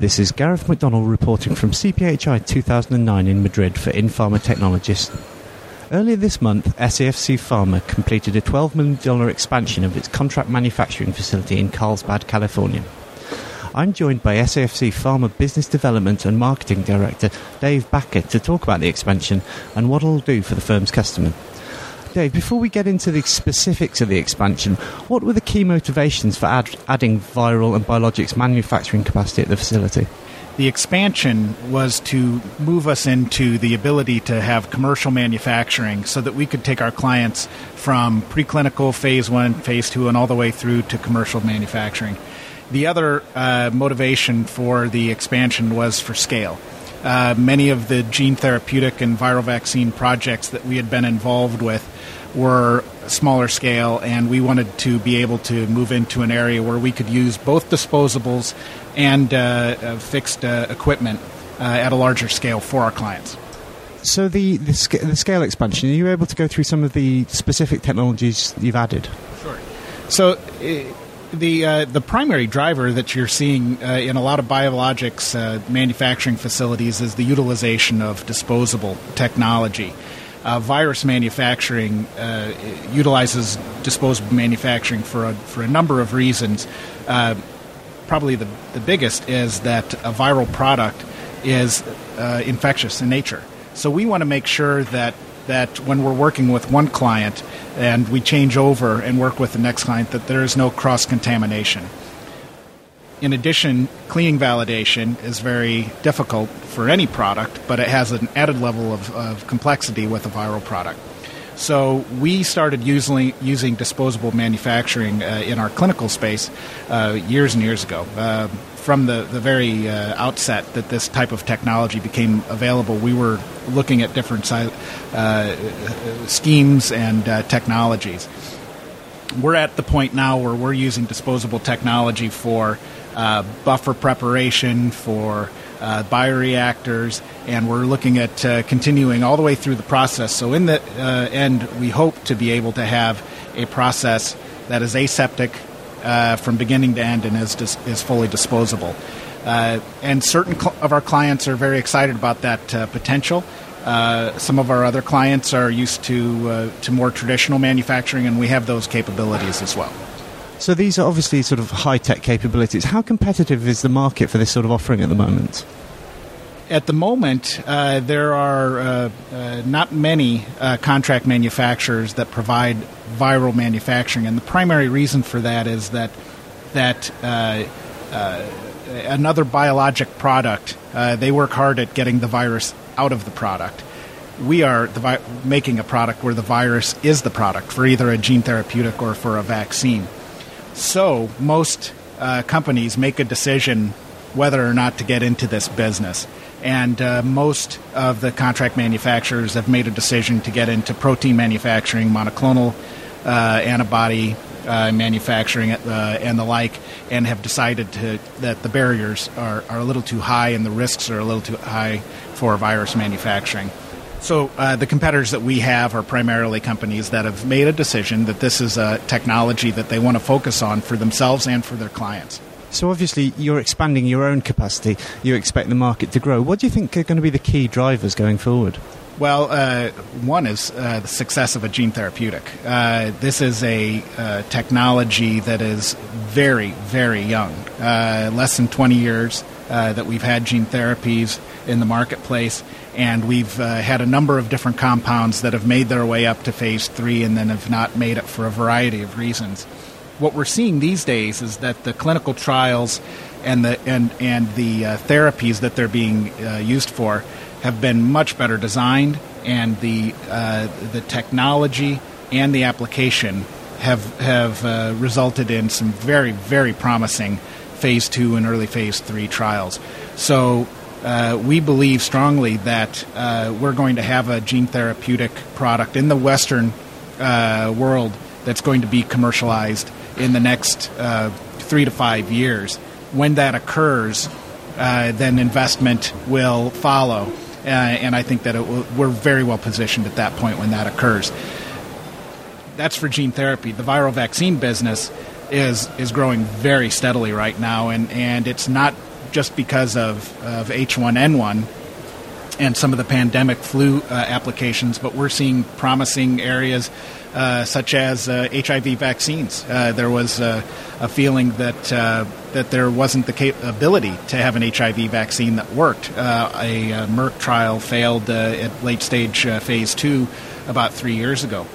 This is Gareth McDonald reporting from CPHI 2009 in Madrid for in-Pharma Technologist. Earlier this month, SAFC Pharma completed a $12 million expansion of its contract manufacturing facility in Carlsbad, California. I'm joined by SAFC Pharma Business Development and Marketing Director Dave Backer to talk about the expansion and what it'll do for the firm's customer. Dave, before we get into the specifics of the expansion, what were the key motivations for add, adding viral and biologics manufacturing capacity at the facility? The expansion was to move us into the ability to have commercial manufacturing so that we could take our clients from preclinical phase one, phase two, and all the way through to commercial manufacturing. The other uh, motivation for the expansion was for scale. Uh, many of the gene therapeutic and viral vaccine projects that we had been involved with were smaller scale, and we wanted to be able to move into an area where we could use both disposables and uh, uh, fixed uh, equipment uh, at a larger scale for our clients. So the, the, sc- the, scale expansion, are you able to go through some of the specific technologies you've added? Sure. So uh, the uh, the primary driver that you're seeing uh, in a lot of biologics uh, manufacturing facilities is the utilization of disposable technology. Uh, virus manufacturing uh, utilizes disposable manufacturing for a, for a number of reasons. Probably the, the biggest is that a viral product is infectious in nature. So we want to make sure that that when we're working with one client and we change over and work with the next client, that there is no cross contamination. In addition, cleaning validation is very difficult for any product, but it has an added level of, of complexity with a viral product. So we started using using disposable manufacturing uh, in our clinical space uh, years and years ago. Uh, from the, the very uh, outset that this type of technology became available, we were looking at different uh, schemes and uh, technologies. We're at the point now where we're using disposable technology for buffer preparation, for uh, bioreactors, and we're looking at uh, continuing all the way through the process. So, in the end, we hope to be able to have a process that is aseptic, uh, from beginning to end and is, dis- is fully disposable. Uh, and certain cl- of our clients are very excited about that uh, potential. Uh, some of our other clients are used to uh, to more traditional manufacturing, and we have those capabilities as well. So these are obviously sort of high tech capabilities. How competitive is the market for this sort of offering at the moment? at the moment, uh, there are uh, uh, not many uh, contract manufacturers that provide viral manufacturing, and the primary reason for that is that that uh, uh, another biologic product they work hard at getting the virus out of the product. We are vi- making a product where the virus is the product for either a gene therapeutic or for a vaccine. So most companies make a decision whether or not to get into this business and uh, most of the contract manufacturers have made a decision to get into protein manufacturing, monoclonal uh, antibody uh, manufacturing, uh, and the like, and have decided to, that the barriers are, are a little too high and the risks are a little too high for virus manufacturing. So uh, the competitors that we have are primarily companies that have made a decision that this is a technology that they want to focus on for themselves and for their clients. So obviously you're expanding your own capacity. You expect the market to grow. What do you think are going to be the key drivers going forward? Well, uh, one is uh, the success of a gene therapeutic. Uh, this is a uh, technology that is very, very young. Uh, less than 20 years uh, that we've had gene therapies in the marketplace, and we've had a number of different compounds that have made their way up to phase three and then have not made it for a variety of reasons what we're seeing these days is that the clinical trials and the and and the uh, therapies that they're being uh, used for have been much better designed, and the uh, the technology and the application have have uh, resulted in some very very promising phase two and early phase three trials. So. Uh, we believe strongly that uh, we're going to have a gene therapeutic product in the Western world that's going to be commercialized in the next uh, three to five years. When that occurs, uh, then investment will follow. Uh, and I think that will, we're very well positioned at that point when that occurs. That's for gene therapy. The viral vaccine business is is growing very steadily right now, and, and it's not just because of, of H1N1 and some of the pandemic flu uh, applications, but we're seeing promising areas uh, such as uh, HIV vaccines. Uh, there was a feeling that uh, that there wasn't the capability to have an HIV vaccine that worked. Uh, a, Merck trial failed at late stage phase two about three years ago,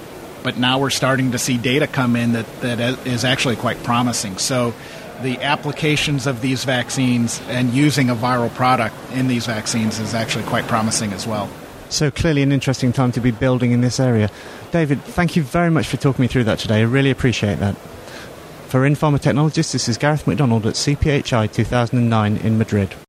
but now we're starting to see data come in that, that is actually quite promising. So the applications of these vaccines and using a viral product in these vaccines is actually quite promising as well. So clearly an interesting time to be building in this area. David, thank you very much for talking me through that today. I really appreciate that. For in-Pharma Technologists, this is Gareth McDonald at CPHI 2009 in Madrid.